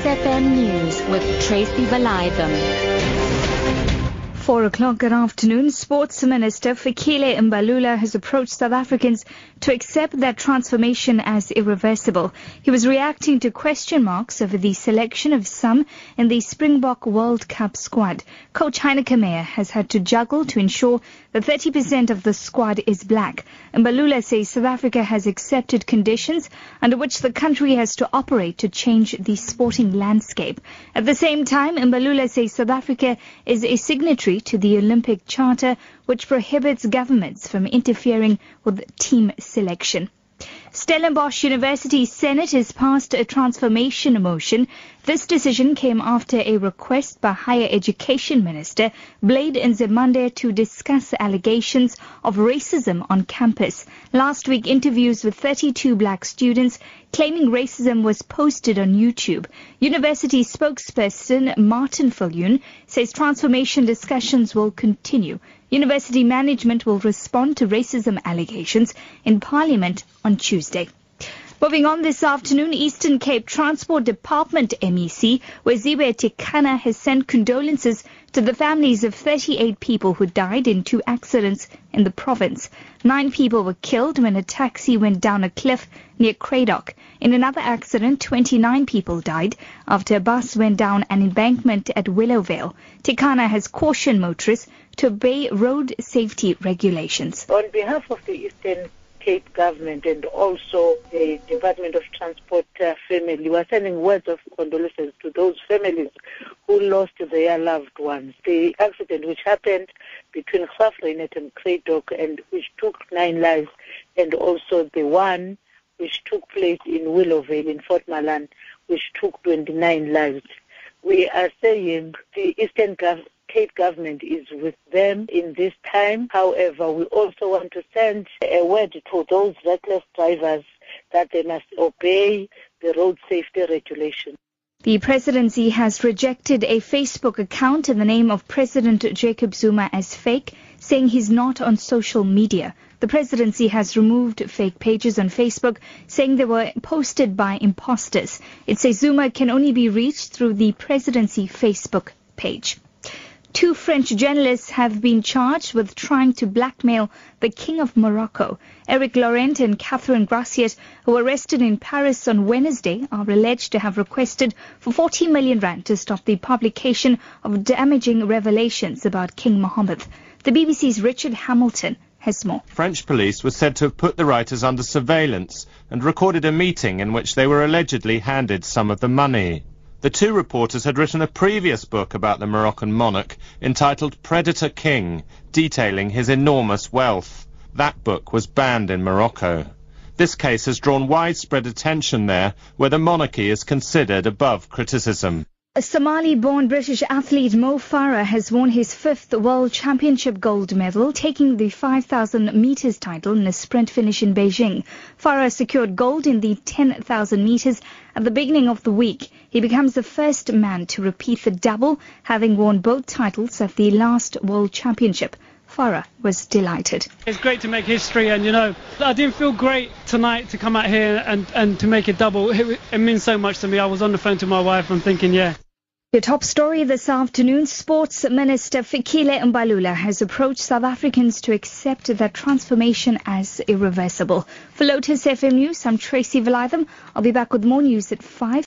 SFM News with Tracy Valiathan. 4 o'clock good afternoon. Sports Minister Fikile Mbalula has approached South Africans to accept their transformation as irreversible. He was reacting to question marks over the selection of some in the Springbok World Cup squad. Coach Heyneke Meyer has had to juggle to ensure that 30% of the squad is black. Mbalula says South Africa has accepted conditions under which the country has to operate to change the sporting landscape. At the same time, Mbalula says South Africa is a signatory to the Olympic Charter, which prohibits governments from interfering with team selection. Stellenbosch University Senate has passed a transformation motion. This decision came after a request by Higher Education Minister Blade Nzimande to discuss allegations of racism on campus. Last week, interviews with 32 black students claiming racism was posted on YouTube. University spokesperson Martin Viljoen says transformation discussions will continue. University management will respond to racism allegations in Parliament on Tuesday. Moving on this afternoon, Eastern Cape Transport Department MEC Weziwe Tikana has sent condolences to the families of 38 people who died in two accidents in the province. Nine people were killed when a taxi went down a cliff near Cradock. In another accident, 29 people died after a bus went down an embankment at Willowvale. Tikana has cautioned motorists to obey road safety regulations. On behalf of the Eastern Cape government and also the Department of Transport uh, family. We're sending words of condolences to those families who lost their loved ones. The accident which happened between Graaff-Reinet and Cradock and which took nine lives and also the one which took place in Willowvale in Fort Malan which took 29 lives. We are saying the Eastern Cape Cape government is with them in this time. However, we also want to send a word to those reckless drivers that they must obey the road safety regulations. The presidency has rejected a Facebook account in the name of President Jacob Zuma as fake, saying he's not on social media. The presidency has removed fake pages on Facebook, saying they were posted by imposters. It says Zuma can only be reached through the presidency Facebook page. Two French journalists have been charged with trying to blackmail the King of Morocco. Eric Laurent and Catherine Graciet, who were arrested in Paris on Wednesday, are alleged to have requested for 40 million rand to stop the publication of damaging revelations about King Mohammed. The BBC's Richard Hamilton has more. French police were said to have put the writers under surveillance and recorded a meeting in which they were allegedly handed some of the money. The two reporters had written a previous book about the Moroccan monarch entitled Predator King, detailing his enormous wealth. That book was banned in Morocco. This case has drawn widespread attention there, where the monarchy is considered above criticism. A Somali-born British athlete Mo Farah has won his fifth World Championship gold medal, taking the 5,000 meters title in a sprint finish in Beijing. Farah secured gold in the 10,000 meters at the beginning of the week. He becomes the first man to repeat the double, having won both titles at the last World Championship. Farah was delighted. It's great to make history, and you know, I didn't feel great tonight to come out here and, and to make a double. It, it means so much to me. I was on the phone to my wife and thinking, yeah. Your top story this afternoon, Sports Minister Fikile Mbalula has approached South Africans to accept that transformation as irreversible. For Lotus FM News, I'm Tracy Valaydham. I'll be back with more news at 5.